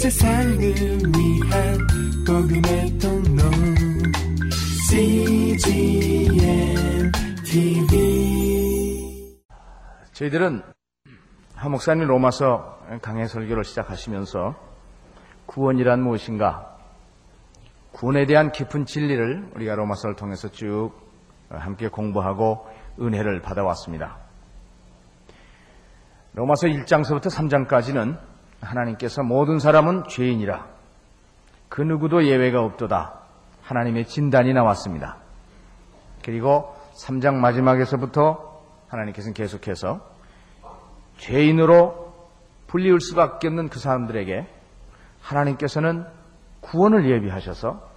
세상을 위한 복음의 통로 CGM TV 저희들은 한 목사님 로마서 강해 설교를 시작하시면서 구원이란 무엇인가 구원에 대한 깊은 진리를 우리가 로마서를 통해서 쭉 함께 공부하고 은혜를 받아왔습니다. 로마서 1장서부터 3장까지는 하나님께서 모든 사람은 죄인이라 그 누구도 예외가 없도다. 하나님의 진단이 나왔습니다. 그리고 3장 마지막에서부터 하나님께서는 계속해서 죄인으로 불리울 수밖에 없는 그 사람들에게 하나님께서는 구원을 예비하셔서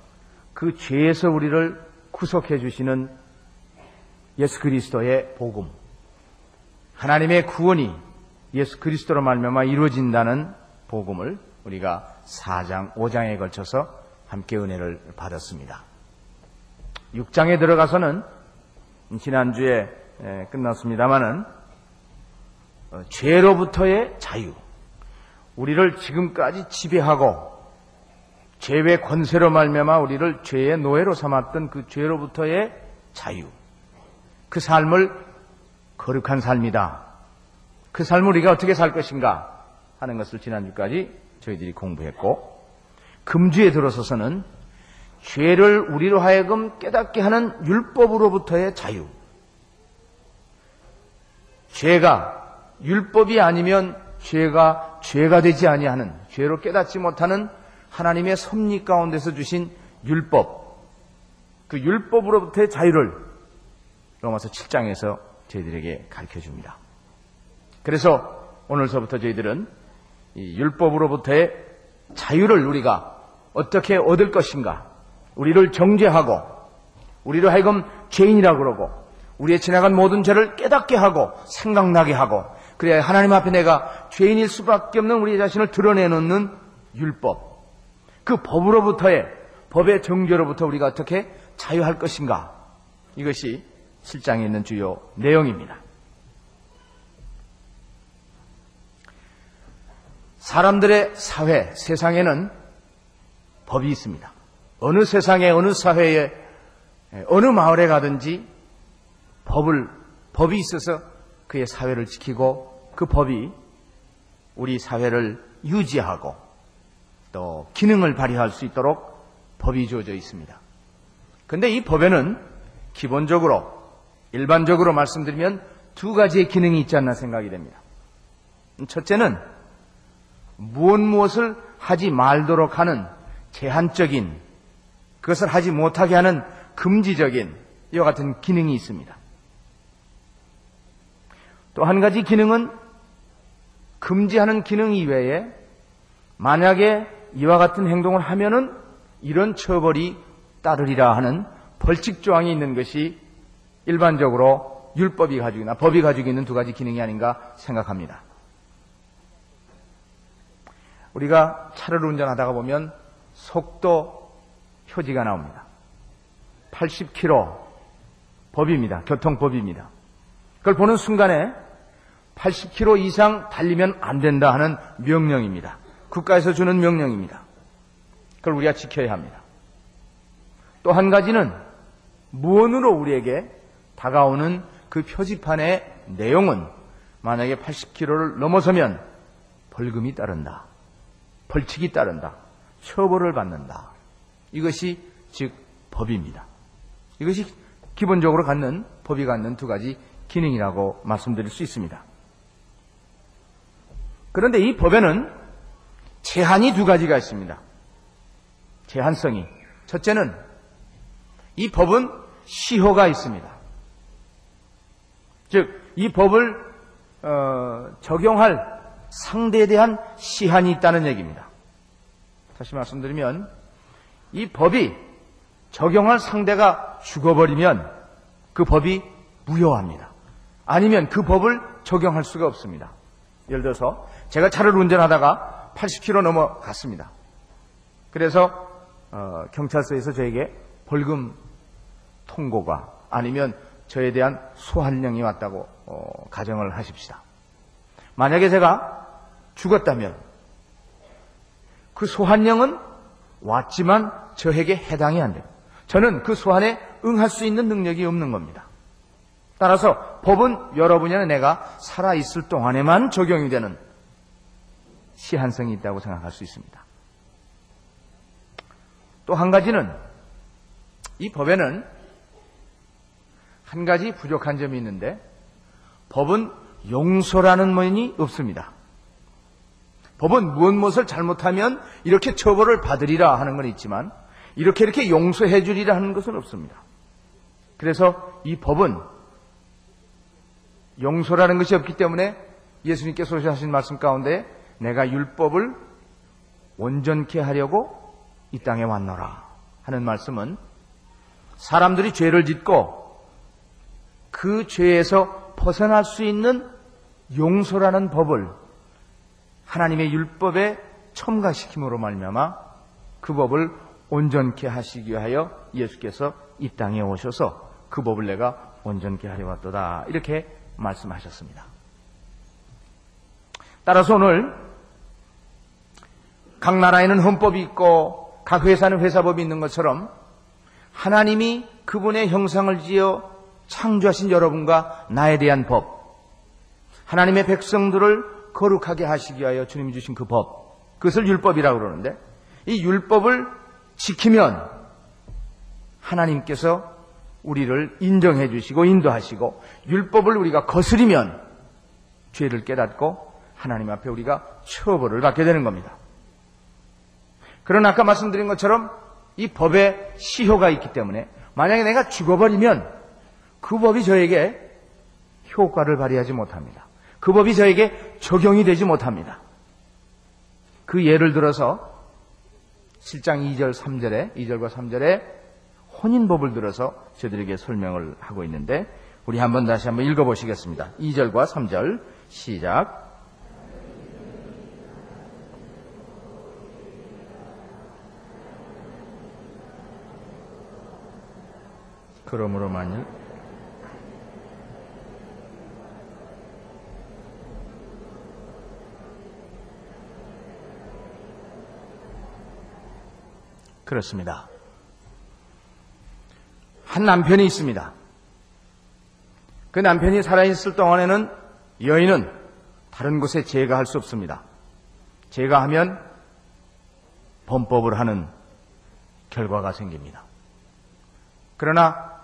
그 죄에서 우리를 구속해 주시는 예수 그리스도의 복음, 하나님의 구원이 예수 그리스도로 말미암아 이루어진다는 복음을 우리가 4장, 5장에 걸쳐서 함께 은혜를 받았습니다. 6장에 들어가서는 지난주에 끝났습니다마는 어, 죄로부터의 자유, 우리를 지금까지 지배하고 죄의 권세로 말미암아 우리를 죄의 노예로 삼았던 그 죄로부터의 자유, 그 삶을 거룩한 삶이다. 그 삶을 우리가 어떻게 살 것인가 하는 것을 지난주까지 저희들이 공부했고 금주에 들어서서는 죄를 우리로 하여금 깨닫게 하는 율법으로부터의 자유. 죄가 율법이 아니면 죄가 죄가 되지 아니하는 죄로 깨닫지 못하는 하나님의 섭리 가운데서 주신 율법 그 율법으로부터의 자유를 로마서 7장에서 저희들에게 가르쳐 줍니다. 그래서 오늘서부터 저희들은 이 율법으로부터의 자유를 우리가 어떻게 얻을 것인가 우리를 정죄하고 우리를 하여금 죄인이라고 그러고 우리의 지나간 모든 죄를 깨닫게 하고 생각나게 하고 그래야 하나님 앞에 내가 죄인일 수밖에 없는 우리 자신을 드러내놓는 율법. 그 법으로부터의 법의 정죄로부터 우리가 어떻게 자유할 것인가? 이것이 실장에 있는 주요 내용입니다. 사람들의 사회, 세상에는 법이 있습니다. 어느 세상에, 어느 사회에, 어느 마을에 가든지 법을, 법이 있어서 그의 사회를 지키고 그 법이 우리 사회를 유지하고 또 기능을 발휘할 수 있도록 법이 주어져 있습니다. 근데 이 법에는 기본적으로 일반적으로 말씀드리면 두 가지의 기능이 있지 않나 생각이 됩니다. 첫째는 무엇 무엇을 하지 말도록 하는 제한적인 그것을 하지 못하게 하는 금지적인 이와 같은 기능이 있습니다. 또 한 가지 기능은 금지하는 기능 이외에 만약에 이와 같은 행동을 하면은 이런 처벌이 따르리라 하는 벌칙 조항이 있는 것이 일반적으로 율법이 가지고 있나 법이 가지고 있는 두 가지 기능이 아닌가 생각합니다. 우리가 차를 운전하다가 보면 속도 표지가 나옵니다. 80km 법입니다. 교통법입니다. 그걸 보는 순간에 80km 이상 달리면 안 된다 하는 명령입니다. 국가에서 주는 명령입니다. 그걸 우리가 지켜야 합니다. 또 한 가지는 무언으로 우리에게 다가오는 그 표지판의 내용은 만약에 80km를 넘어서면 벌금이 따른다. 벌칙이 따른다. 처벌을 받는다. 이것이 즉 법입니다. 이것이 기본적으로 갖는 법이 갖는 두 가지 기능이라고 말씀드릴 수 있습니다. 그런데 이 법에는 제한이 두 가지가 있습니다. 제한성이. 첫째는 이 법은 시효가 있습니다. 즉, 이 법을 어, 적용할 상대에 대한 시한이 있다는 얘기입니다. 다시 말씀드리면 이 법이 적용할 상대가 죽어버리면 그 법이 무효합니다. 아니면 그 법을 적용할 수가 없습니다. 예를 들어서 제가 차를 운전하다가 80km 넘어갔습니다. 그래서 어, 경찰서에서 저에게 벌금 통고가 아니면 저에 대한 소환령이 왔다고 어, 가정을 하십시다. 만약에 제가 죽었다면 그 소환령은 왔지만 저에게 해당이 안 돼요. 저는 그 소환에 응할 수 있는 능력이 없는 겁니다. 따라서 법은 여러분이 나 내가 살아있을 동안에만 적용이 되는 시한성이 있다고 생각할 수 있습니다. 또 한 가지는 이 법에는 한 가지 부족한 점이 있는데 법은 용서라는 면이 없습니다. 법은 무엇 무엇을 잘못하면 이렇게 처벌을 받으리라 하는 건 있지만 이렇게 이렇게 용서해 주리라 하는 것은 없습니다. 그래서 이 법은 용서라는 것이 없기 때문에 예수님께서 하신 말씀 가운데 내가 율법을 온전케 하려고 이 땅에 왔노라 하는 말씀은 사람들이 죄를 짓고 그 죄에서 벗어날 수 있는 용서라는 법을 하나님의 율법에 첨가시킴으로 말미암아 그 법을 온전케 하시기 위하여 예수께서 이 땅에 오셔서 그 법을 내가 온전케 하려 왔도다 이렇게 말씀하셨습니다. 따라서 오늘 각 나라에는 헌법이 있고 각 회사는 회사법이 있는 것처럼 하나님이 그분의 형상을 지어 창조하신 여러분과 나에 대한 법, 하나님의 백성들을 거룩하게 하시기 위하여 주님이 주신 그 법, 그것을 율법이라고 그러는데 이 율법을 지키면 하나님께서 우리를 인정해 주시고 인도하시고 율법을 우리가 거스리면 죄를 깨닫고 하나님 앞에 우리가 처벌을 받게 되는 겁니다. 그러나 아까 말씀드린 것처럼 이 법에 시효가 있기 때문에 만약에 내가 죽어버리면 그 법이 저에게 효과를 발휘하지 못합니다. 그 법이 저에게 적용이 되지 못합니다. 그 예를 들어서 7장 2절 3절에 2절과 3절에 혼인법을 들어서 저들에게 설명을 하고 있는데 우리 한번 다시 한번 읽어 보시겠습니다. 2절과 3절 시작. 그러므로 만일 그렇습니다. 한 남편이 있습니다. 그 남편이 살아있을 동안에는 여인은 다른 곳에 제가할 수 없습니다. 제가하면 범법을 하는 결과가 생깁니다. 그러나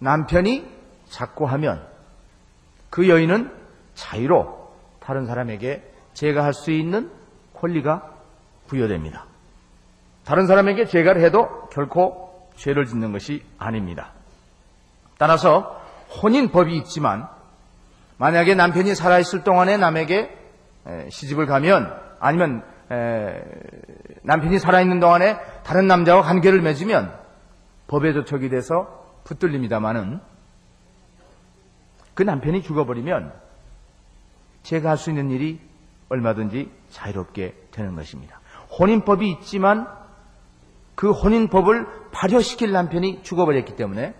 남편이 자꾸 하면 그 여인은 자유로 다른 사람에게 제가할 수 있는 권리가 부여됩니다. 다른 사람에게 제가를 해도 결코 죄를 짓는 것이 아닙니다. 따라서 혼인법이 있지만 만약에 남편이 살아있을 동안에 남에게 시집을 가면 아니면 남편이 살아있는 동안에 다른 남자와 관계를 맺으면 법에 조촉이 돼서 붙들립니다마는 그 남편이 죽어버리면 제가 할 수 있는 일이 얼마든지 자유롭게 되는 것입니다. 혼인법이 있지만 그 혼인법을 발효시킬 남편이 죽어버렸기 때문에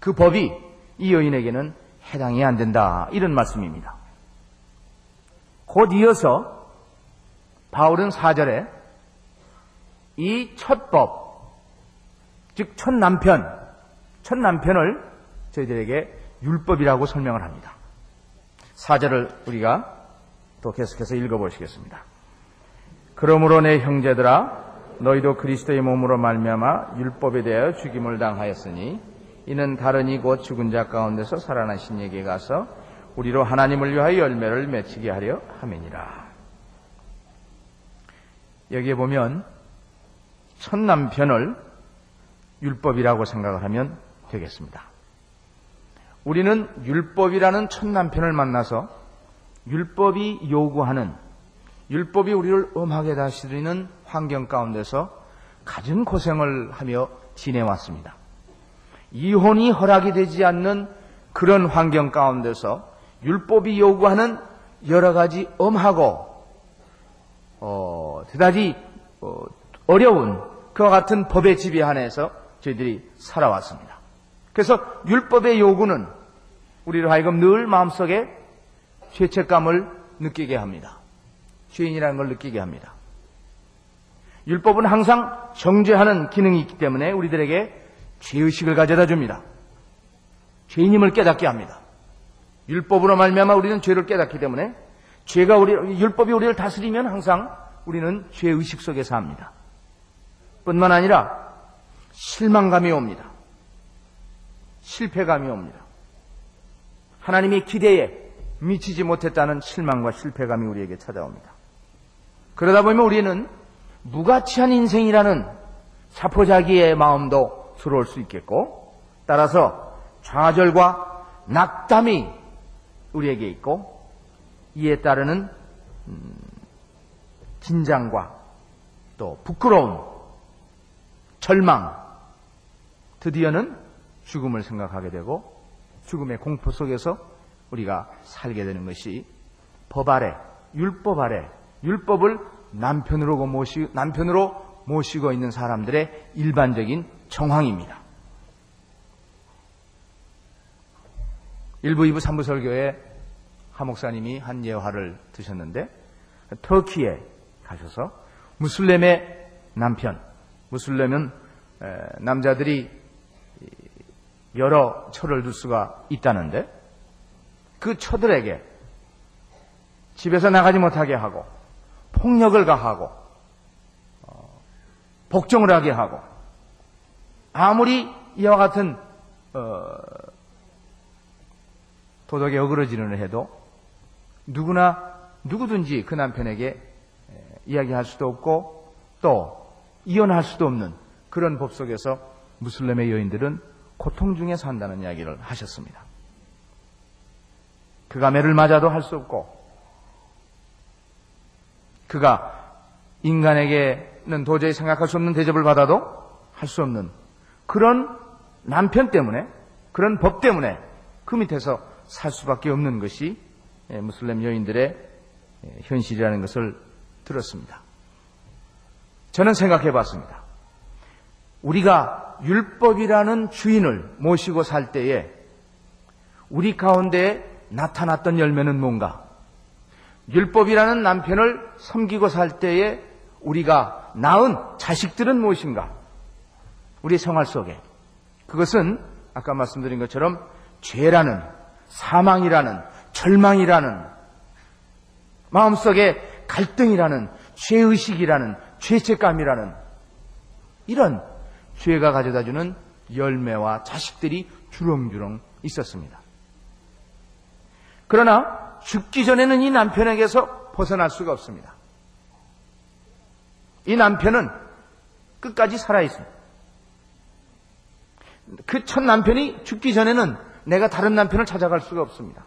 그 법이 이 여인에게는 해당이 안 된다. 이런 말씀입니다. 곧 이어서 바울은 4절에 이 첫 법, 즉 첫 남편, 첫 남편을 저희들에게 율법이라고 설명을 합니다. 4절을 우리가 또 계속해서 읽어보시겠습니다. 그러므로 내 형제들아 너희도 그리스도의 몸으로 말미암아 율법에 대하여 죽임을 당하였으니 이는 다른 이곧 죽은 자 가운데서 살아나신 에게 가서 우리로 하나님을 위하여 열매를 맺히게 하려 함이니라. 여기에 보면 첫 남편을 율법이라고 생각을 하면 되겠습니다. 우리는 율법이라는 첫 남편을 만나서 율법이 요구하는 율법이 우리를 엄하게 다스리는 환경 가운데서 가진 고생을 하며 지내왔습니다. 이혼이 허락이 되지 않는 그런 환경 가운데서 율법이 요구하는 여러 가지 엄하고 어, 대단히 어, 어려운 그와 같은 법의 지배 안에서 저희들이 살아왔습니다. 그래서 율법의 요구는 우리를 하여금 늘 마음속에 죄책감을 느끼게 합니다. 죄인이라는 걸 느끼게 합니다. 율법은 항상 정죄하는 기능이 있기 때문에 우리들에게 죄의식을 가져다 줍니다. 죄인임을 깨닫게 합니다. 율법으로 말미암아 우리는 죄를 깨닫기 때문에 죄가 우리 율법이 우리를 다스리면 항상 우리는 죄의식 속에 삽니다. 뿐만 아니라 실망감이 옵니다. 실패감이 옵니다. 하나님의 기대에 미치지 못했다는 실망과 실패감이 우리에게 찾아옵니다. 그러다 보면 우리는 무가치한 인생이라는 사포자기의 마음도 들어올 수 있겠고, 따라서 좌절과 낙담이 우리에게 있고, 이에 따르는 음, 긴장과 또 부끄러움, 절망, 드디어는 죽음을 생각하게 되고 죽음의 공포 속에서 우리가 살게 되는 것이 법 아래, 율법 아래, 율법을 남편으로 모시, 남편으로 모시고 있는 사람들의 일반적인 정황입니다. 1부, 2부, 3부 설교에 하 목사님이 한 예화를 드셨는데 터키에 가셔서 무슬림의 남편, 무슬림은 남자들이 여러 처를 둘 수가 있다는데 그 처들에게 집에서 나가지 못하게 하고 폭력을 가하고 어, 복종을 하게 하고 아무리 이와 같은 어, 도덕에 어그러지는 해도 누구나 누구든지 그 남편에게 이야기할 수도 없고 또 이혼할 수도 없는 그런 법 속에서 무슬림의 여인들은 고통 중에 산다는 이야기를 하셨습니다. 그 가 매를 맞아도 할 수 없고 그가 인간에게는 도저히 생각할 수 없는 대접을 받아도 할 수 없는 그런 남편 때문에 그런 법 때문에 그 밑에서 살 수밖에 없는 것이 무슬림 여인들의 현실이라는 것을 들었습니다. 저는 생각해 봤습니다. 우리가 율법이라는 주인을 모시고 살 때에 우리 가운데 나타났던 열매는 뭔가? 율법이라는 남편을 섬기고 살 때에 우리가 낳은 자식들은 무엇인가? 우리 생활 속에. 그것은 아까 말씀드린 것처럼 죄라는, 사망이라는, 절망이라는, 마음속에 갈등이라는, 죄의식이라는, 죄책감이라는, 이런 죄가 가져다주는 열매와 자식들이 주렁주렁 있었습니다. 그러나 죽기 전에는 이 남편에게서 벗어날 수가 없습니다. 이 남편은 끝까지 살아있습니다. 그 첫 남편이 죽기 전에는 내가 다른 남편을 찾아갈 수가 없습니다.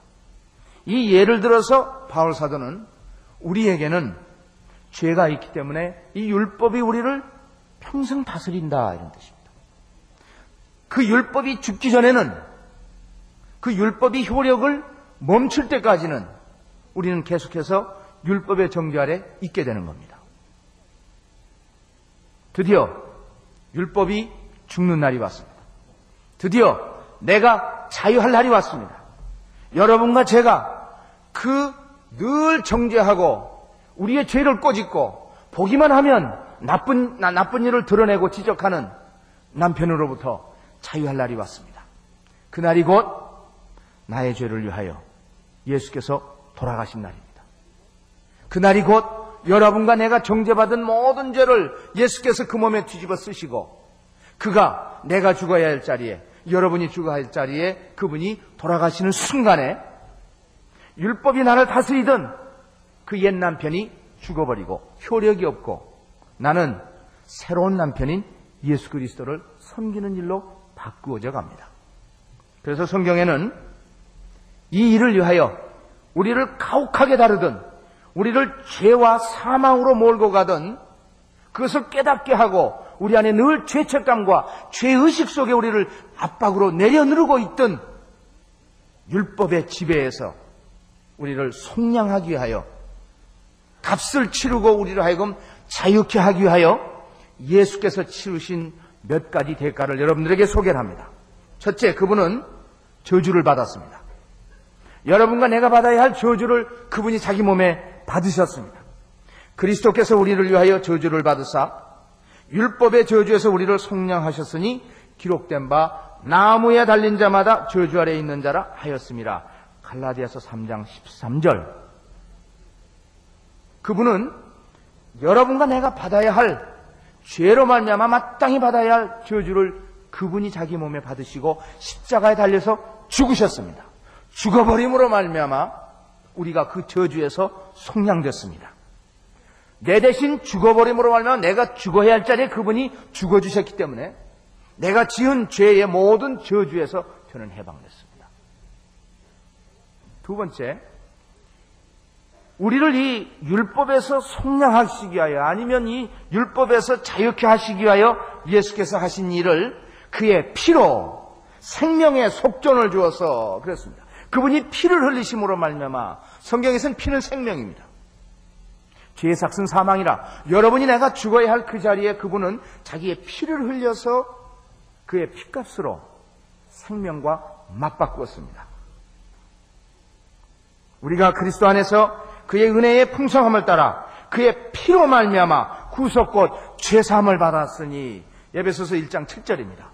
이 예를 들어서 바울 사도는 우리에게는 죄가 있기 때문에 이 율법이 우리를 평생 다스린다 이런 뜻입니다. 그 율법이 죽기 전에는 그 율법이 효력을 멈출 때까지는 우리는 계속해서 율법의 정죄 아래 있게 되는 겁니다. 드디어 율법이 죽는 날이 왔습니다. 드디어 내가 자유할 날이 왔습니다. 여러분과 제가 그 늘 정죄하고 우리의 죄를 꼬집고 보기만 하면 나쁜, 나쁜 일을 드러내고 지적하는 남편으로부터 자유할 날이 왔습니다. 그날이 곧 나의 죄를 위하여 예수께서 돌아가신 날입니다. 그날이 곧 여러분과 내가 정죄받은 모든 죄를 예수께서 그 몸에 뒤집어 쓰시고 그가 내가 죽어야 할 자리에 여러분이 죽어야 할 자리에 그분이 돌아가시는 순간에 율법이 나를 다스리던 그 옛 남편이 죽어버리고 효력이 없고 나는 새로운 남편인 예수 그리스도를 섬기는 일로 바꾸어져 갑니다. 그래서 성경에는 이 일을 위하여 우리를 가혹하게 다루든 우리를 죄와 사망으로 몰고 가든 그것을 깨닫게 하고 우리 안에 늘 죄책감과 죄의식 속에 우리를 압박으로 내려누르고 있던 율법의 지배에서 우리를 속량하기 위하여 값을 치르고 우리를 하여금 자유케 하기 위하여 예수께서 치르신 몇 가지 대가를 여러분들에게 소개를 합니다. 첫째, 그분은 저주를 받았습니다. 여러분과 내가 받아야 할 저주를 그분이 자기 몸에 받으셨습니다. 그리스도께서 우리를 위하여 저주를 받으사 율법의 저주에서 우리를 속량하셨으니 기록된 바 나무에 달린 자마다 저주 아래 있는 자라 하였습니다. 갈라디아서 3장 13절. 그분은 여러분과 내가 받아야 할 죄로 말미암아 마땅히 받아야 할 저주를 그분이 자기 몸에 받으시고 십자가에 달려서 죽으셨습니다. 죽어버림으로 말미암아 우리가 그 저주에서 속량됐습니다. 내 대신 죽어버림으로 말미암아 내가 죽어야 할 자리에 그분이 죽어주셨기 때문에 내가 지은 죄의 모든 저주에서 저는 해방됐습니다. 두 번째, 우리를 이 율법에서 속량하시기 위하여 아니면 이 율법에서 자유케 하시기 위하여 예수께서 하신 일을 그의 피로 생명의 속전을 주어서 그랬습니다. 그분이 피를 흘리심으로 말미암아 성경에서는 피는 생명입니다. 죄의 삭은 사망이라 여러분이 내가 죽어야 할 그 자리에 그분은 자기의 피를 흘려서 그의 피값으로 생명과 맞바꾸었습니다. 우리가 그리스도 안에서 그의 은혜의 풍성함을 따라 그의 피로 말미암아 구속 곧 죄사함을 받았으니 예배소서 1장 7절입니다.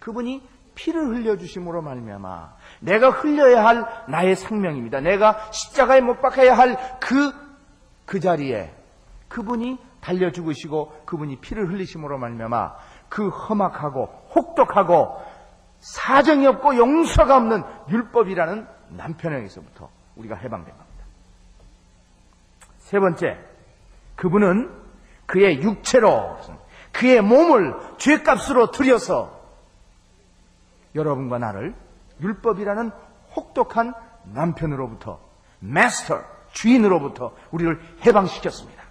그분이 피를 흘려 주심으로 말미암아 내가 흘려야 할 나의 생명입니다. 내가 십자가에 못 박혀야 할 그그 그 자리에 그분이 달려 죽으시고 그분이 피를 흘리심으로 말미암아 그 험악하고 혹독하고 사정이 없고 용서가 없는 율법이라는 남편에게서부터 우리가 해방된 겁니다. 세 번째, 그분은 그의 육체로 그의 몸을 죄값으로 들여서 여러분과 나를 율법이라는 혹독한 남편으로부터 마스터 주인으로부터 우리를 해방시켰습니다.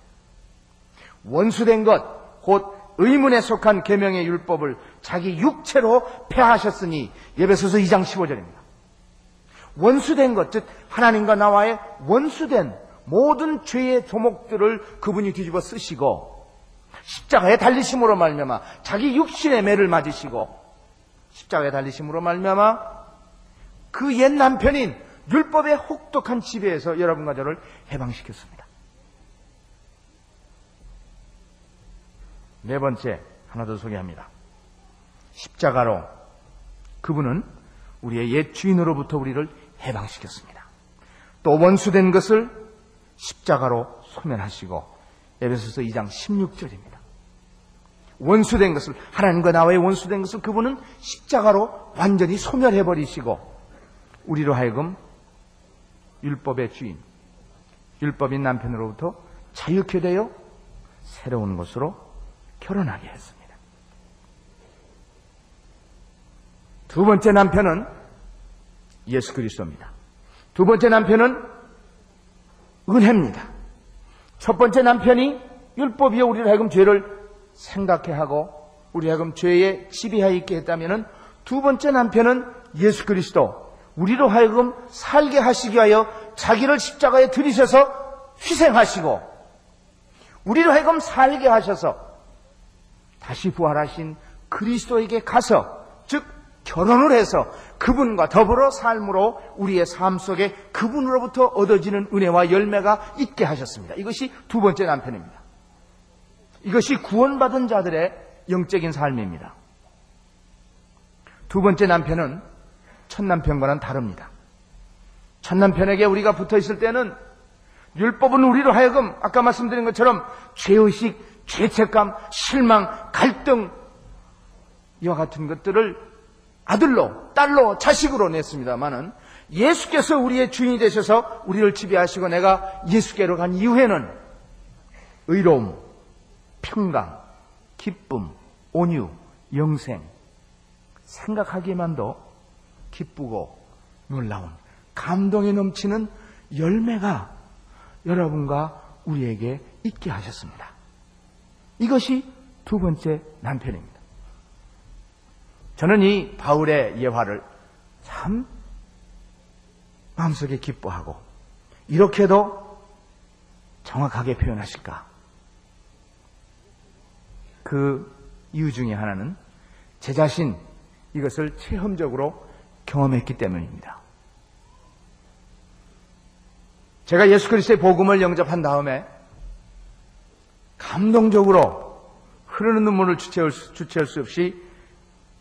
원수된 것, 곧 의문에 속한 계명의 율법을 자기 육체로 폐하셨으니 예배소서 2장 15절입니다. 원수된 것, 즉 하나님과 나와의 원수된 모든 죄의 조목들을 그분이 뒤집어 쓰시고 십자가에 달리심으로 말미암아 자기 육신의 매를 맞으시고 십자가에 달리심으로 말미암아 그 옛 남편인 율법의 혹독한 지배에서 여러분과 저를 해방시켰습니다. 네 번째 하나 더 소개합니다. 십자가로 그분은 우리의 옛 주인으로부터 우리를 해방시켰습니다. 또 원수된 것을 십자가로 소멸하시고 에베소서 2장 16절입니다. 원수된 것을 하나님과 나와의 원수된 것을 그분은 십자가로 완전히 소멸해 버리시고 우리로 하여금 율법의 주인, 율법인 남편으로부터 자유케 되어 새로운 것으로 결혼하게 했습니다. 두 번째 남편은 예수 그리스도입니다. 두 번째 남편은 은혜입니다. 첫 번째 남편이 율법이여 우리를 하여금 죄를 생각해 하고 우리 하여금 죄에 지배하여 있게 했다면 두 번째 남편은 예수 그리스도 우리로 하여금 살게 하시기 위하여 자기를 십자가에 들이셔서 희생하시고 우리로 하여금 살게 하셔서 다시 부활하신 그리스도에게 가서 즉 결혼을 해서 그분과 더불어 삶으로 우리의 삶 속에 그분으로부터 얻어지는 은혜와 열매가 있게 하셨습니다. 이것이 두 번째 남편입니다. 이것이 구원받은 자들의 영적인 삶입니다. 두 번째 남편은 첫 남편과는 다릅니다. 첫 남편에게 우리가 붙어 있을 때는 율법은 우리로 하여금 아까 말씀드린 것처럼 죄의식, 죄책감, 실망, 갈등 이와 같은 것들을 아들로, 딸로, 자식으로 냈습니다만은 예수께서 우리의 주인이 되셔서 우리를 지배하시고 내가 예수께로 간 이후에는 의로움, 평강, 기쁨, 온유, 영생, 생각하기만도 기쁘고 놀라운 감동이 넘치는 열매가 여러분과 우리에게 있게 하셨습니다. 이것이 두 번째 남편입니다. 저는 이 바울의 예화를 참 마음속에 기뻐하고 이렇게도 정확하게 표현하실까? 그 이유 중에 하나는 제 자신 이것을 체험적으로 경험했기 때문입니다. 제가 예수 그리스도의 복음을 영접한 다음에 감동적으로 흐르는 눈물을 주체할 수, 주체할 수 없이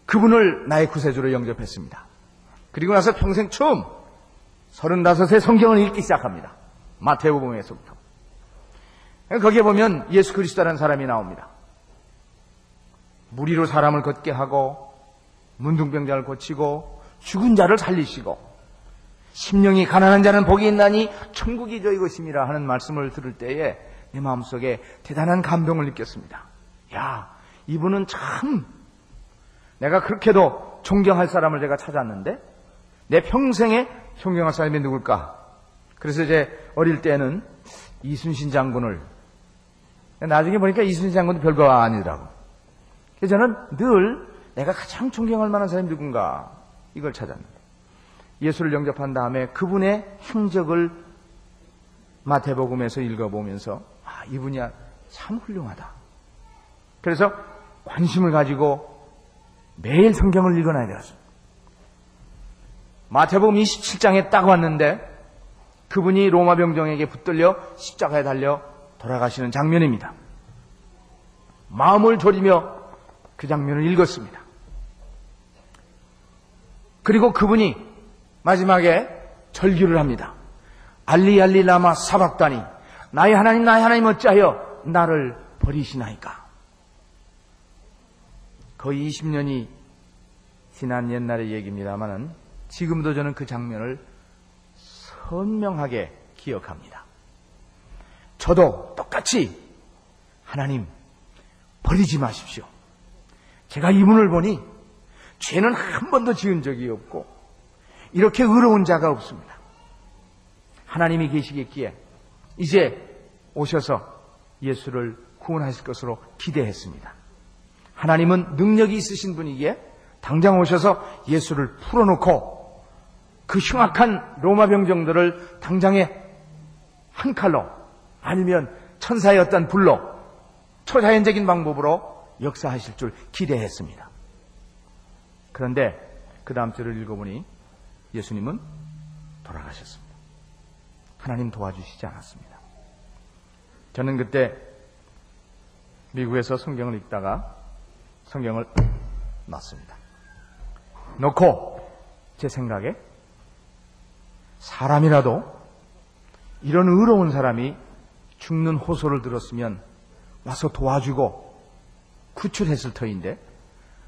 그분을 나의 구세주로 영접했습니다. 그리고 나서 평생 처음 35세 성경을 읽기 시작합니다. 마태복음에서부터. 거기에 보면 예수 그리스도라는 사람이 나옵니다. 무리로 사람을 걷게 하고 문둥병자를 고치고 죽은 자를 살리시고 심령이 가난한 자는 복이 있나니 천국이 것임이라 하는 말씀을 들을 때에 내 마음속에 대단한 감동을 느꼈습니다. 야, 이분은 참 내가 그렇게도 존경할 사람을 제가 찾았는데 내 평생에 존경할 사람이 누굴까? 그래서 이제 어릴 때는 이순신 장군을 나중에 보니까 이순신 장군도 별거 아니더라고. 그래서 저는 늘 내가 가장 존경할 만한 사람이 누군가 이걸 찾았는데 예수를 영접한 다음에 그분의 행적을 마태복음에서 읽어보면서 아 이분이 참 훌륭하다. 그래서 관심을 가지고 매일 성경을 읽어놔야 되었습니다. 마태복음 27장에 딱 왔는데 그분이 로마 병정에게 붙들려 십자가에 달려 돌아가시는 장면입니다. 마음을 졸이며 그 장면을 읽었습니다. 그리고 그분이 마지막에 절규를 합니다. 알리 알리 라마 사박다니 나의 하나님 나의 하나님 어찌하여 나를 버리시나이까. 거의 20년이 지난 옛날의 얘기입니다만은 지금도 저는 그 장면을 선명하게 기억합니다. 저도 똑같이 하나님 버리지 마십시오. 제가 이분을 보니 죄는 한 번도 지은 적이 없고 이렇게 의로운 자가 없습니다. 하나님이 계시겠기에 이제 오셔서 예수를 구원하실 것으로 기대했습니다. 하나님은 능력이 있으신 분이기에 당장 오셔서 예수를 풀어놓고 그 흉악한 로마 병정들을 당장에 한 칼로 아니면 천사의 어떤 불로 초자연적인 방법으로 역사하실 줄 기대했습니다. 그런데 그 다음 주를 읽어보니 예수님은 돌아가셨습니다. 하나님 도와주시지 않았습니다. 저는 그때 미국에서 성경을 읽다가 성경을 놨습니다. 놓고 제 생각에 사람이라도 이런 의로운 사람이 죽는 호소를 들었으면 와서 도와주고 구출했을 터인데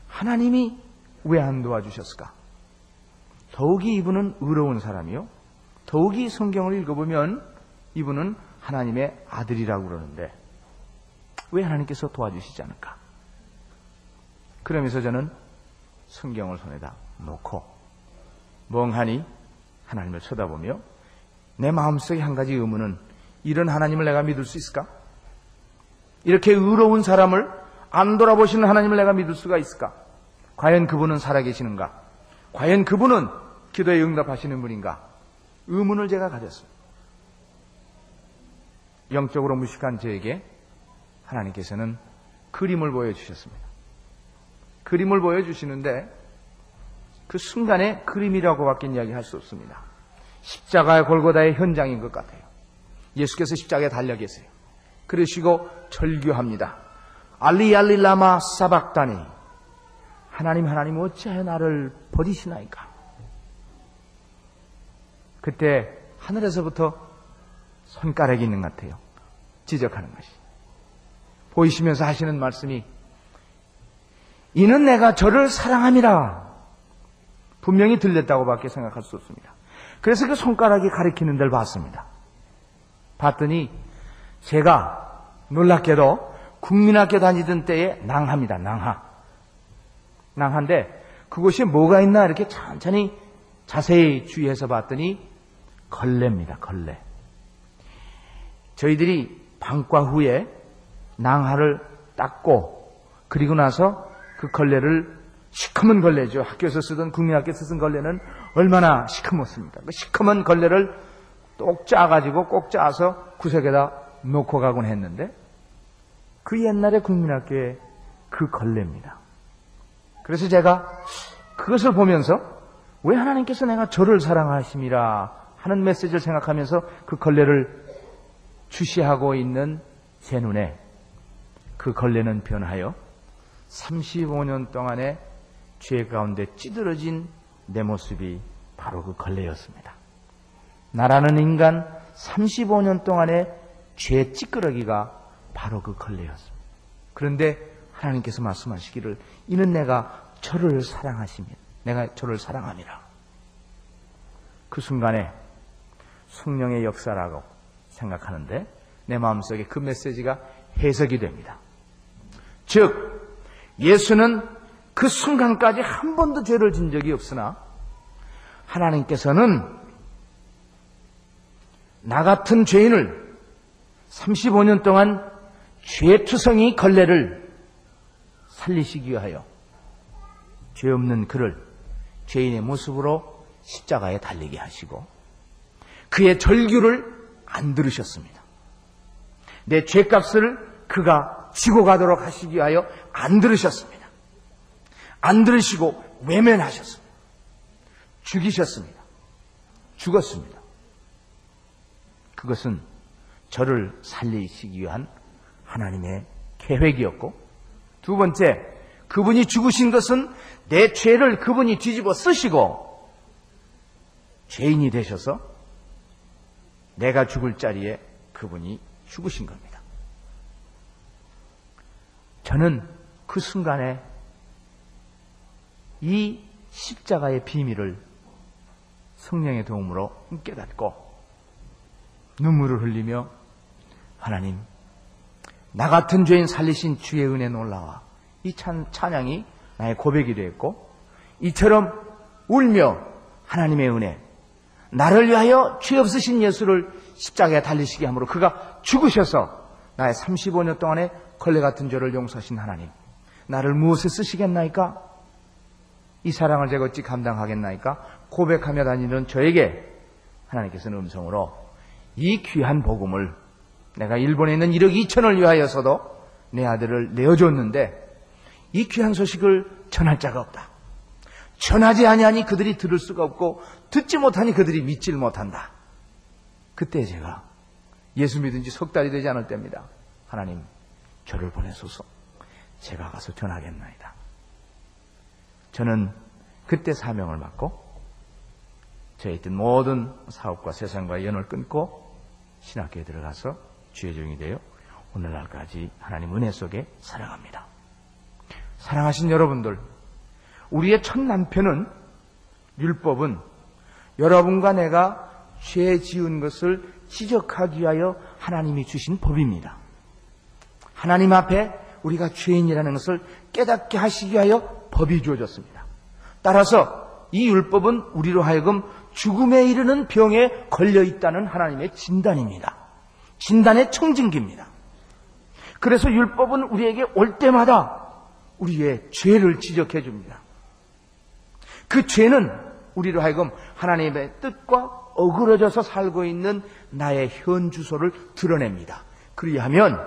하나님이 왜 안 도와주셨을까? 더욱이 이분은 의로운 사람이요. 더욱이 성경을 읽어보면 이분은 하나님의 아들이라고 그러는데 왜 하나님께서 도와주시지 않을까? 그러면서 저는 성경을 손에다 놓고 멍하니 하나님을 쳐다보며 내 마음속에 한 가지 의문은 이런 하나님을 내가 믿을 수 있을까? 이렇게 의로운 사람을 안 돌아보시는 하나님을 내가 믿을 수가 있을까? 과연 그분은 살아계시는가? 과연 그분은 기도에 응답하시는 분인가? 의문을 제가 가졌습니다. 영적으로 무식한 저에게 하나님께서는 그림을 보여주셨습니다. 그림을 보여주시는데 그 순간에 그림이라고밖에 이야기할 수 없습니다. 십자가의 골고다의 현장인 것 같아요. 예수께서 십자가에 달려 계세요. 그러시고 절규합니다. 알리 알리 라마 사박다니 하나님 하나님 어찌하여 나를 버리시나이까 그때 하늘에서부터 손가락이 있는 것 같아요. 지적하는 것이. 보이시면서 하시는 말씀이 이는 내가 저를 사랑함이라 분명히 들렸다고밖에 생각할 수 없습니다. 그래서 그 손가락이 가리키는 데를 봤습니다. 봤더니 제가 놀랍게도 국민학교 다니던 때에 낭합니다. 낭하. 낭한데 그곳이 뭐가 있나 이렇게 천천히 자세히 주의해서 봤더니 걸레입니다. 걸레. 저희들이 방과 후에 낭하를 닦고 그리고 나서 그 걸레를 시커먼 걸레죠. 학교에서 쓰던 국민학교에서 쓴 걸레는 얼마나 시커멓습니까? 그 시커먼 걸레를 똑 짜가지고 꼭 짜서 구석에다 놓고 가곤 했는데 그 옛날에 국민학교의 그 걸레입니다. 그래서 제가 그것을 보면서 왜 하나님께서 내가 저를 사랑하심이라 하는 메시지를 생각하면서 그 걸레를 주시하고 있는 제 눈에 그 걸레는 변하여 35년 동안의 죄 가운데 찌들어진 내 모습이 바로 그 걸레였습니다. 나라는 인간 35년 동안의 죄 찌끄러기가 바로 그 걸레였습니다. 그런데 하나님께서 말씀하시기를 이는 내가 저를 사랑하시면 내가 저를 사랑함이라. 그 순간에 성령의 역사라고 생각하는데 내 마음속에 그 메시지가 해석이 됩니다. 즉 예수는 그 순간까지 한 번도 죄를 진 적이 없으나 하나님께서는 나 같은 죄인을 35년 동안 죄투성이 걸레를 살리시기 위하여 죄 없는 그를 죄인의 모습으로 십자가에 달리게 하시고 그의 절규를 안 들으셨습니다. 내 죄값을 그가 지고 가도록 하시기 위하여 안 들으셨습니다. 안 들으시고 외면하셨습니다. 죽이셨습니다. 죽었습니다. 그것은 저를 살리시기 위한 하나님의 계획이었고 두 번째 그분이 죽으신 것은 내 죄를 그분이 뒤집어 쓰시고 죄인이 되셔서 내가 죽을 자리에 그분이 죽으신 겁니다. 저는 그 순간에 이 십자가의 비밀을 성령의 도움으로 깨닫고 눈물을 흘리며 하나님 나 같은 죄인 살리신 주의 은혜 놀라와 이 찬, 찬양이 나의 고백이 되었고 이처럼 울며 하나님의 은혜 나를 위하여 죄 없으신 예수를 십자가에 달리시게 함으로 그가 죽으셔서 나의 35년 동안의 걸레 같은 죄를 용서하신 하나님 나를 무엇에 쓰시겠나이까? 이 사랑을 제가 어찌 감당하겠나이까? 고백하며 다니는 저에게 하나님께서는 음성으로 이 귀한 복음을 내가 일본에 있는 1억 2천을 위하여서도 내 아들을 내어줬는데 이 귀한 소식을 전할 자가 없다. 전하지 아니하니 그들이 들을 수가 없고 듣지 못하니 그들이 믿질 못한다. 그때 제가 예수 믿은 지 석 달이 되지 않을 때입니다. 하나님 저를 보내소서 제가 가서 전하겠나이다. 저는 그때 사명을 맡고 저에 있던 모든 사업과 세상과의 연을 끊고 신학교에 들어가서 주의 종이 되어 오늘날까지 하나님 은혜 속에 살아갑니다. 사랑하신 여러분들, 우리의 첫 남편은 율법은 여러분과 내가 죄 지은 것을 지적하기 위하여 하나님이 주신 법입니다. 하나님 앞에 우리가 죄인이라는 것을 깨닫게 하시기 위하여 법이 주어졌습니다. 따라서 이 율법은 우리로 하여금 죽음에 이르는 병에 걸려 있다는 하나님의 진단입니다. 진단의 청진기입니다. 그래서 율법은 우리에게 올 때마다 우리의 죄를 지적해 줍니다. 그 죄는 우리로 하여금 하나님의 뜻과 어그러져서 살고 있는 나의 현 주소를 드러냅니다. 그리하면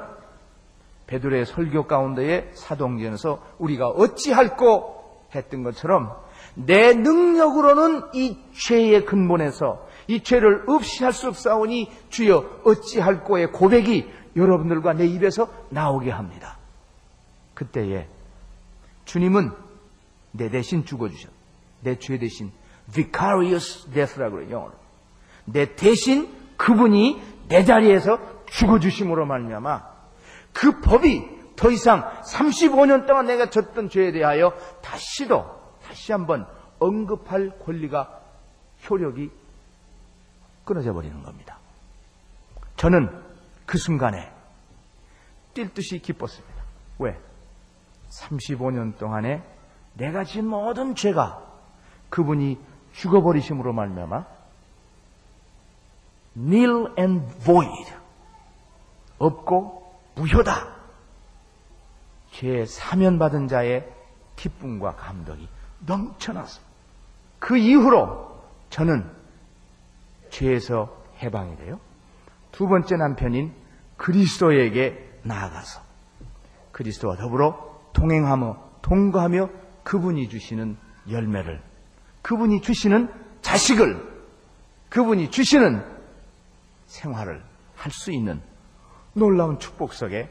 베드로의 설교 가운데에 사동전에서 우리가 어찌할꼬 했던 것처럼 내 능력으로는 이 죄의 근본에서 이 죄를 없이 할 수 없사오니 주여 어찌할 꼬의 고백이 여러분들과 내 입에서 나오게 합니다. 그때에 주님은 내 대신 죽어주셨. 내죄 대신 vicarious death라고 그래요, 영어로. 내 대신 그분이 내 자리에서 죽어주심으로 말미암아 그 법이 더 이상 35년 동안 내가 졌던 죄에 대하여 다시도 다시 한번 언급할 권리가 효력이 끊어져 버리는 겁니다. 저는 그 순간에 뛸 듯이 기뻤습니다. 왜? 35년 동안에 내가 지은 모든 죄가 그분이 죽어버리심으로 말미암아 nil and void 없고 무효다. 죄 사면받은 자의 기쁨과 감동이 넘쳐났습니다. 그 이후로 저는 죄에서 해방이 돼요. 두 번째 남편인 그리스도에게 나아가서 그리스도와 더불어 동행하며 통과하며 그분이 주시는 열매를 그분이 주시는 자식을 그분이 주시는 생활을 할 수 있는 놀라운 축복 속에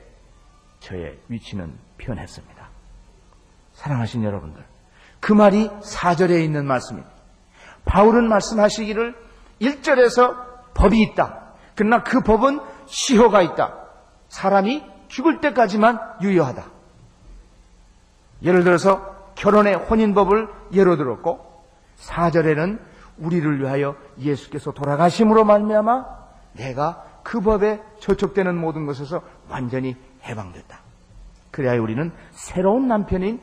저의 위치는 변했습니다. 사랑하신 여러분들, 그 말이 4절에 있는 말씀입니다. 바울은 말씀하시기를 1절에서 법이 있다. 그러나 그 법은 시효가 있다. 사람이 죽을 때까지만 유효하다. 예를 들어서 결혼의 혼인법을 예로 들었고 4절에는 우리를 위하여 예수께서 돌아가심으로 말미암아 내가 그 법에 저촉되는 모든 것에서 완전히 해방됐다. 그래야 우리는 새로운 남편인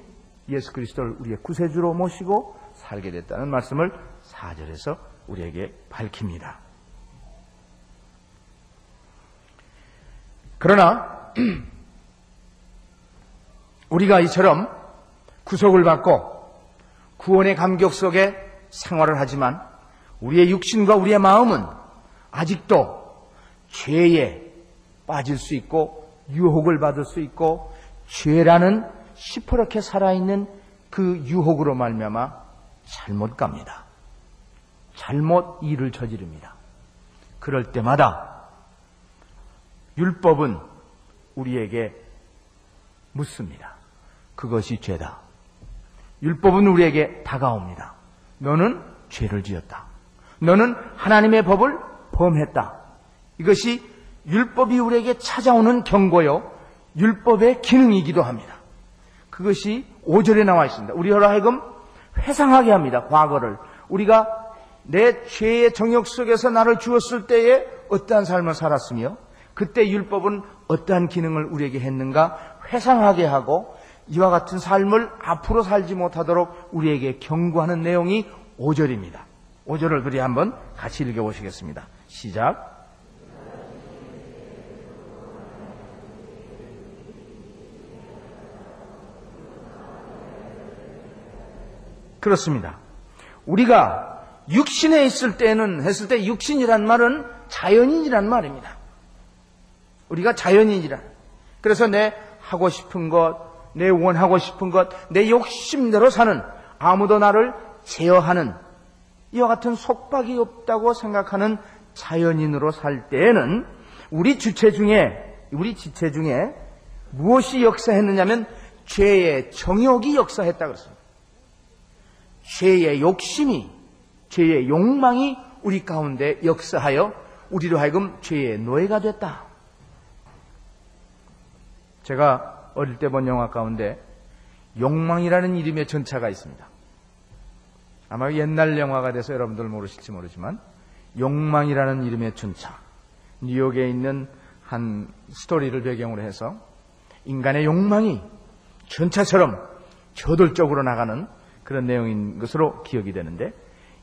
예수 그리스도를 우리의 구세주로 모시고 살게 됐다는 말씀을 4절에서 우리에게 밝힙니다. 그러나 우리가 이처럼 구속을 받고 구원의 감격 속에 생활을 하지만 우리의 육신과 우리의 마음은 아직도 죄에 빠질 수 있고 유혹을 받을 수 있고 죄라는 시퍼렇게 살아있는 그 유혹으로 말미암아 잘못 갑니다. 잘못 일을 저지릅니다. 그럴 때마다 율법은 우리에게 묻습니다. 그것이 죄다. 율법은 우리에게 다가옵니다. 너는 죄를 지었다. 너는 하나님의 법을 범했다. 이것이 율법이 우리에게 찾아오는 경고요. 율법의 기능이기도 합니다. 그것이 5절에 나와 있습니다. 우리로 하여금 회상하게 합니다. 과거를. 우리가 내 죄의 정욕 속에서 나를 주었을 때에 어떠한 삶을 살았으며 그때 율법은 어떠한 기능을 우리에게 했는가 회상하게 하고 이와 같은 삶을 앞으로 살지 못하도록 우리에게 경고하는 내용이 5절입니다. 5절을 그리 한번 같이 읽어보시겠습니다. 시작. 그렇습니다. 우리가 육신에 있을 때는 했을 때 육신이란 말은 자연인이란 말입니다. 우리가 자연인이란. 그래서 내 하고 싶은 것, 내 원하고 싶은 것, 내 욕심대로 사는 아무도 나를 제어하는 이와 같은 속박이 없다고 생각하는 자연인으로 살 때에는 우리 주체 중에 우리 지체 중에 무엇이 역사했느냐면 죄의 정욕이 역사했다 그랬습니다. 죄의 욕심이 죄의 욕망이 우리 가운데 역사하여 우리로 하여금 죄의 노예가 됐다. 제가 어릴 때 본 영화 가운데 욕망이라는 이름의 전차가 있습니다. 아마 옛날 영화가 돼서 여러분들 모르실지 모르지만 욕망이라는 이름의 전차. 뉴욕에 있는 한 스토리를 배경으로 해서 인간의 욕망이 전차처럼 저돌적으로 나가는 그런 내용인 것으로 기억이 되는데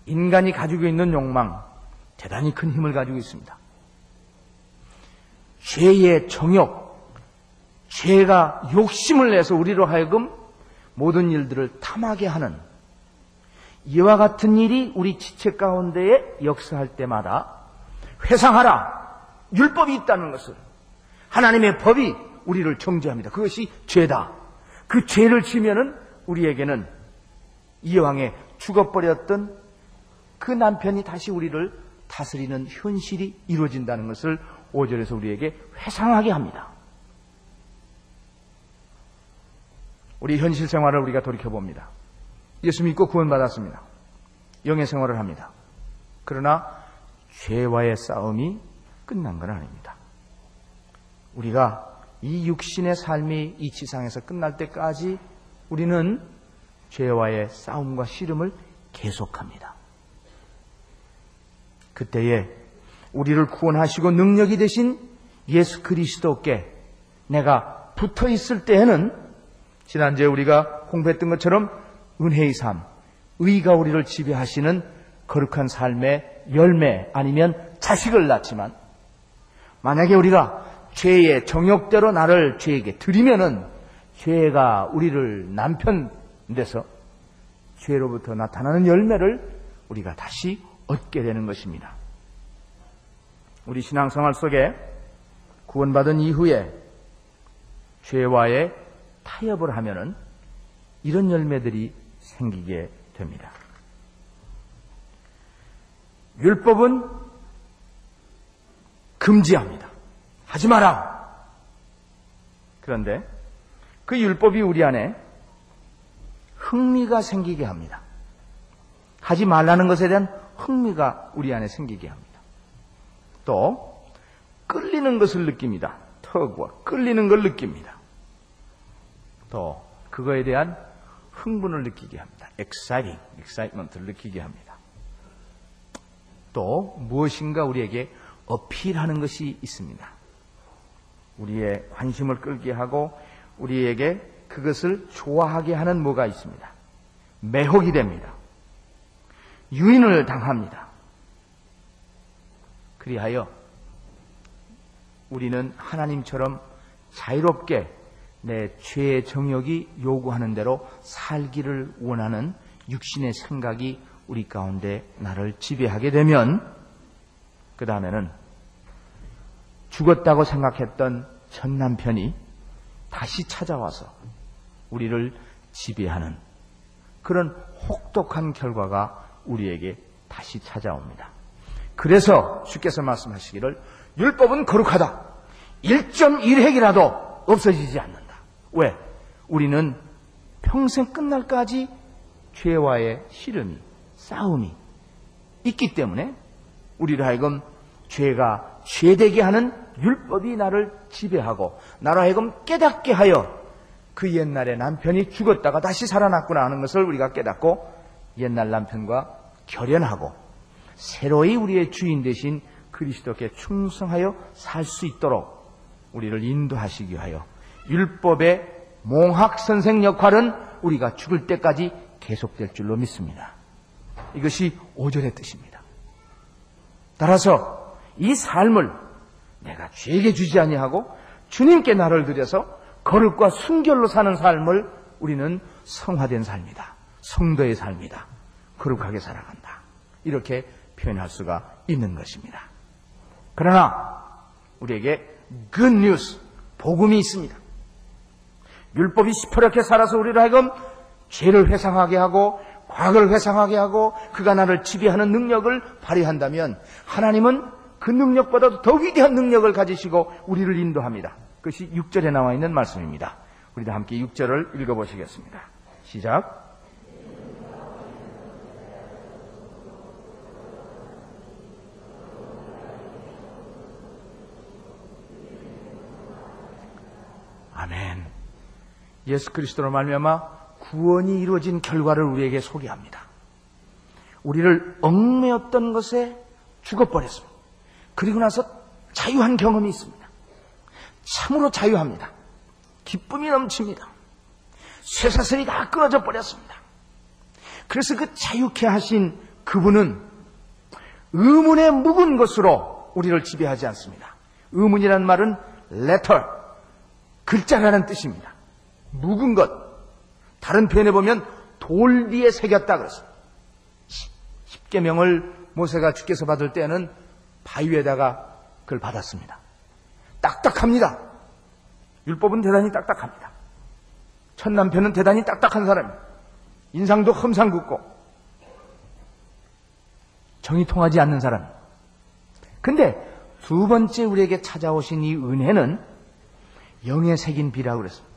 인간이 가지고 있는 욕망 대단히 큰 힘을 가지고 있습니다. 죄의 정욕, 죄가 욕심을 내서 우리로 하여금 모든 일들을 탐하게 하는 이와 같은 일이 우리 지체 가운데에 역사할 때마다 회상하라. 율법이 있다는 것을 하나님의 법이 우리를 정죄합니다. 그것이 죄다. 그 죄를 지면은 우리에게는 이왕에 죽어버렸던 그 남편이 다시 우리를 다스리는 현실이 이루어진다는 것을 5절에서 우리에게 회상하게 합니다. 우리 현실 생활을 우리가 돌이켜봅니다. 예수 믿고 구원받았습니다. 영의 생활을 합니다. 그러나 죄와의 싸움이 끝난 건 아닙니다. 우리가 이 육신의 삶이 이 지상에서 끝날 때까지 우리는 죄와의 싸움과 씨름을 계속합니다. 그때에 우리를 구원하시고 능력이 되신 예수 그리스도께 내가 붙어 있을 때에는 지난주에 우리가 공부했던 것처럼 은혜의 삶, 의가 우리를 지배하시는 거룩한 삶의 열매 아니면 자식을 낳지만 만약에 우리가 죄의 정욕대로 나를 죄에게 드리면은 죄가 우리를 남편 돼서 죄로부터 나타나는 열매를 우리가 다시 얻게 되는 것입니다. 우리 신앙생활 속에 구원받은 이후에 죄와의 타협을 하면은 이런 열매들이 생기게 됩니다. 율법은 금지합니다. 하지 마라. 그런데 그 율법이 우리 안에 흥미가 생기게 합니다. 하지 말라는 것에 대한 흥미가 우리 안에 생기게 합니다. 또 끌리는 것을 느낍니다. 턱과 끌리는 걸 느낍니다. 또 그거에 대한 흥분을 느끼게 합니다. exciting, excitement를 느끼게 합니다. 또 무엇인가 우리에게 어필하는 것이 있습니다. 우리의 관심을 끌게 하고 우리에게 그것을 좋아하게 하는 뭐가 있습니다. 매혹이 됩니다. 유인을 당합니다. 그리하여 우리는 하나님처럼 자유롭게 내 죄의 정욕이 요구하는 대로 살기를 원하는 육신의 생각이 우리 가운데 나를 지배하게 되면 그 다음에는 죽었다고 생각했던 전 남편이 다시 찾아와서 우리를 지배하는 그런 혹독한 결과가 우리에게 다시 찾아옵니다. 그래서 주께서 말씀하시기를 율법은 거룩하다. 1.1핵이라도 없어지지 않는다. 왜? 우리는 평생 끝날까지 죄와의 씨름이, 싸움이 있기 때문에 우리를 하여금 죄가 죄되게 하는 율법이 나를 지배하고 나로 하여금 깨닫게 하여 그 옛날에 남편이 죽었다가 다시 살아났구나 하는 것을 우리가 깨닫고 옛날 남편과 결연하고 새로이 우리의 주인 대신 그리스도께 충성하여 살 수 있도록 우리를 인도하시기 위하여 율법의 몽학 선생 역할은 우리가 죽을 때까지 계속될 줄로 믿습니다. 이것이 오절의 뜻입니다. 따라서 이 삶을 내가 죄에게 주지 아니하고 주님께 나를 들여서 거룩과 순결로 사는 삶을 우리는 성화된 삶이다. 성도의 삶이다. 거룩하게 살아간다. 이렇게 표현할 수가 있는 것입니다. 그러나 우리에게 good news, 복음이 있습니다. 율법이 시퍼렇게 살아서 우리를 하여금 죄를 회상하게 하고 과거를 회상하게 하고 그가 나를 지배하는 능력을 발휘한다면 하나님은 그 능력보다도 더 위대한 능력을 가지시고 우리를 인도합니다. 그것이 6절에 나와 있는 말씀입니다. 우리도 함께 6절을 읽어보시겠습니다. 시작. 아멘. 예수 그리스도로 말미암아 구원이 이루어진 결과를 우리에게 소개합니다. 우리를 얽매였던 것에 죽어버렸습니다. 그리고 나서 자유한 경험이 있습니다. 참으로 자유합니다. 기쁨이 넘칩니다. 쇠사슬이 다 끊어져 버렸습니다. 그래서 그 자유케 하신 그분은 의문에 묵은 것으로 우리를 지배하지 않습니다. 의문이란 말은 letter, 글자라는 뜻입니다. 묵은 것. 다른 표현에 보면 돌 위에 새겼다 그랬어요. 십계명을 모세가 주께서 받을 때는 바위에다가 그걸 받았습니다. 딱딱합니다. 율법은 대단히 딱딱합니다. 첫 남편은 대단히 딱딱한 사람입니다. 인상도 험상 궂고 정이 통하지 않는 사람. 근데 두 번째 우리에게 찾아오신 이 은혜는 영에 새긴 비라고 그랬습니다.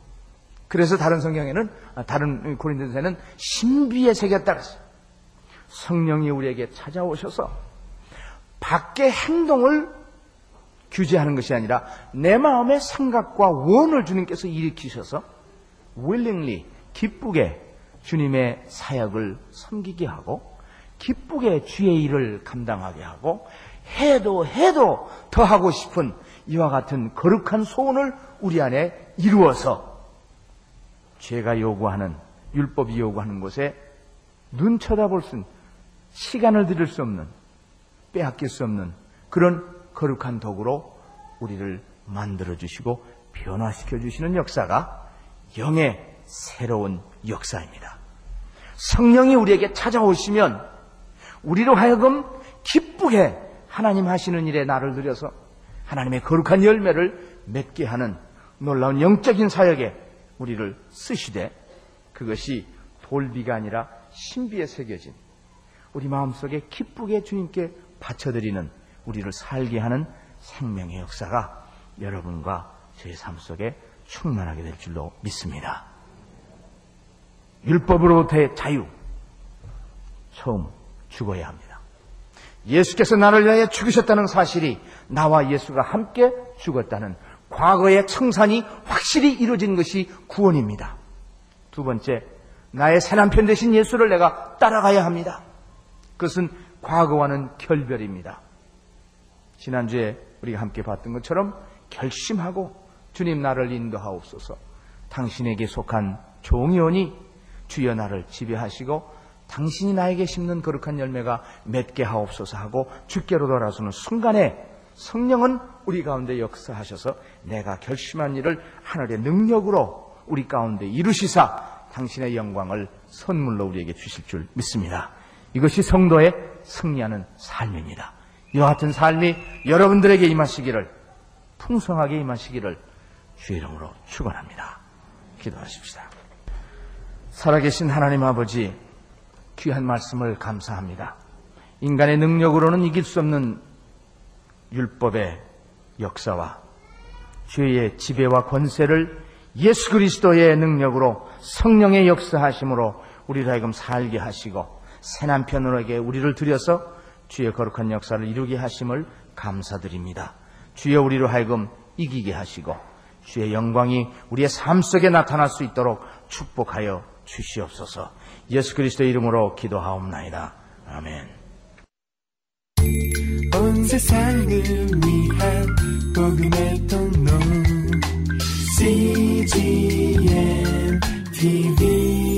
그래서 다른 성경에는 아, 다른 고린도서에는 신비에 새겼다 그랬어요. 성령이 우리에게 찾아오셔서 밖의 행동을 규제하는 것이 아니라 내 마음의 생각과 원을 주님께서 일으키셔서 willingly 기쁘게 주님의 사역을 섬기게 하고 기쁘게 주의 일을 감당하게 하고 해도 해도 더 하고 싶은 이와 같은 거룩한 소원을 우리 안에 이루어서 죄가 요구하는 율법이 요구하는 곳에 눈 쳐다볼 수 있는 시간을 들일 수 없는 빼앗길 수 없는 그런 거룩한 도구로 우리를 만들어 주시고 변화시켜 주시는 역사가 영의 새로운 역사입니다. 성령이 우리에게 찾아오시면 우리로 하여금 기쁘게 하나님 하시는 일에 나를 들여서 하나님의 거룩한 열매를 맺게 하는 놀라운 영적인 사역에 우리를 쓰시되 그것이 돌비가 아니라 신비에 새겨진 우리 마음속에 기쁘게 주님께 바쳐드리는 우리를 살게 하는 생명의 역사가 여러분과 저의 삶 속에 충만하게 될 줄로 믿습니다. 율법으로부터의 자유. 처음 죽어야 합니다. 예수께서 나를 위하여 죽으셨다는 사실이 나와 예수가 함께 죽었다는 과거의 청산이 확실히 이루어진 것이 구원입니다. 두 번째, 나의 새 남편 대신 예수를 내가 따라가야 합니다. 그것은 과거와는 결별입니다. 지난주에 우리가 함께 봤던 것처럼 결심하고 주님 나를 인도하옵소서 당신에게 속한 종이 오니 주여 나를 지배하시고 당신이 나에게 심는 거룩한 열매가 맺게 하옵소서 하고 주께로 돌아서는 순간에 성령은 우리 가운데 역사하셔서 내가 결심한 일을 하늘의 능력으로 우리 가운데 이루시사 당신의 영광을 선물로 우리에게 주실 줄 믿습니다. 이것이 성도의 승리하는 삶입니다. 이와 같은 삶이 여러분들에게 임하시기를 풍성하게 임하시기를 주의 이름으로 축원합니다. 기도하십시다. 살아계신 하나님 아버지 귀한 말씀을 감사합니다. 인간의 능력으로는 이길 수 없는 율법의 역사와 죄의 지배와 권세를 예수 그리스도의 능력으로 성령의 역사하심으로 우리를 하여금 살게 하시고 새 남편으로에게 우리를 들여서 주의 거룩한 역사를 이루게 하심을 감사드립니다. 주여 우리로 하여금 이기게 하시고 주의 영광이 우리의 삶 속에 나타날 수 있도록 축복하여 주시옵소서. 예수 그리스도의 이름으로 기도하옵나이다. 아멘. 온 세상을 위한 복음의 통로 CGM TV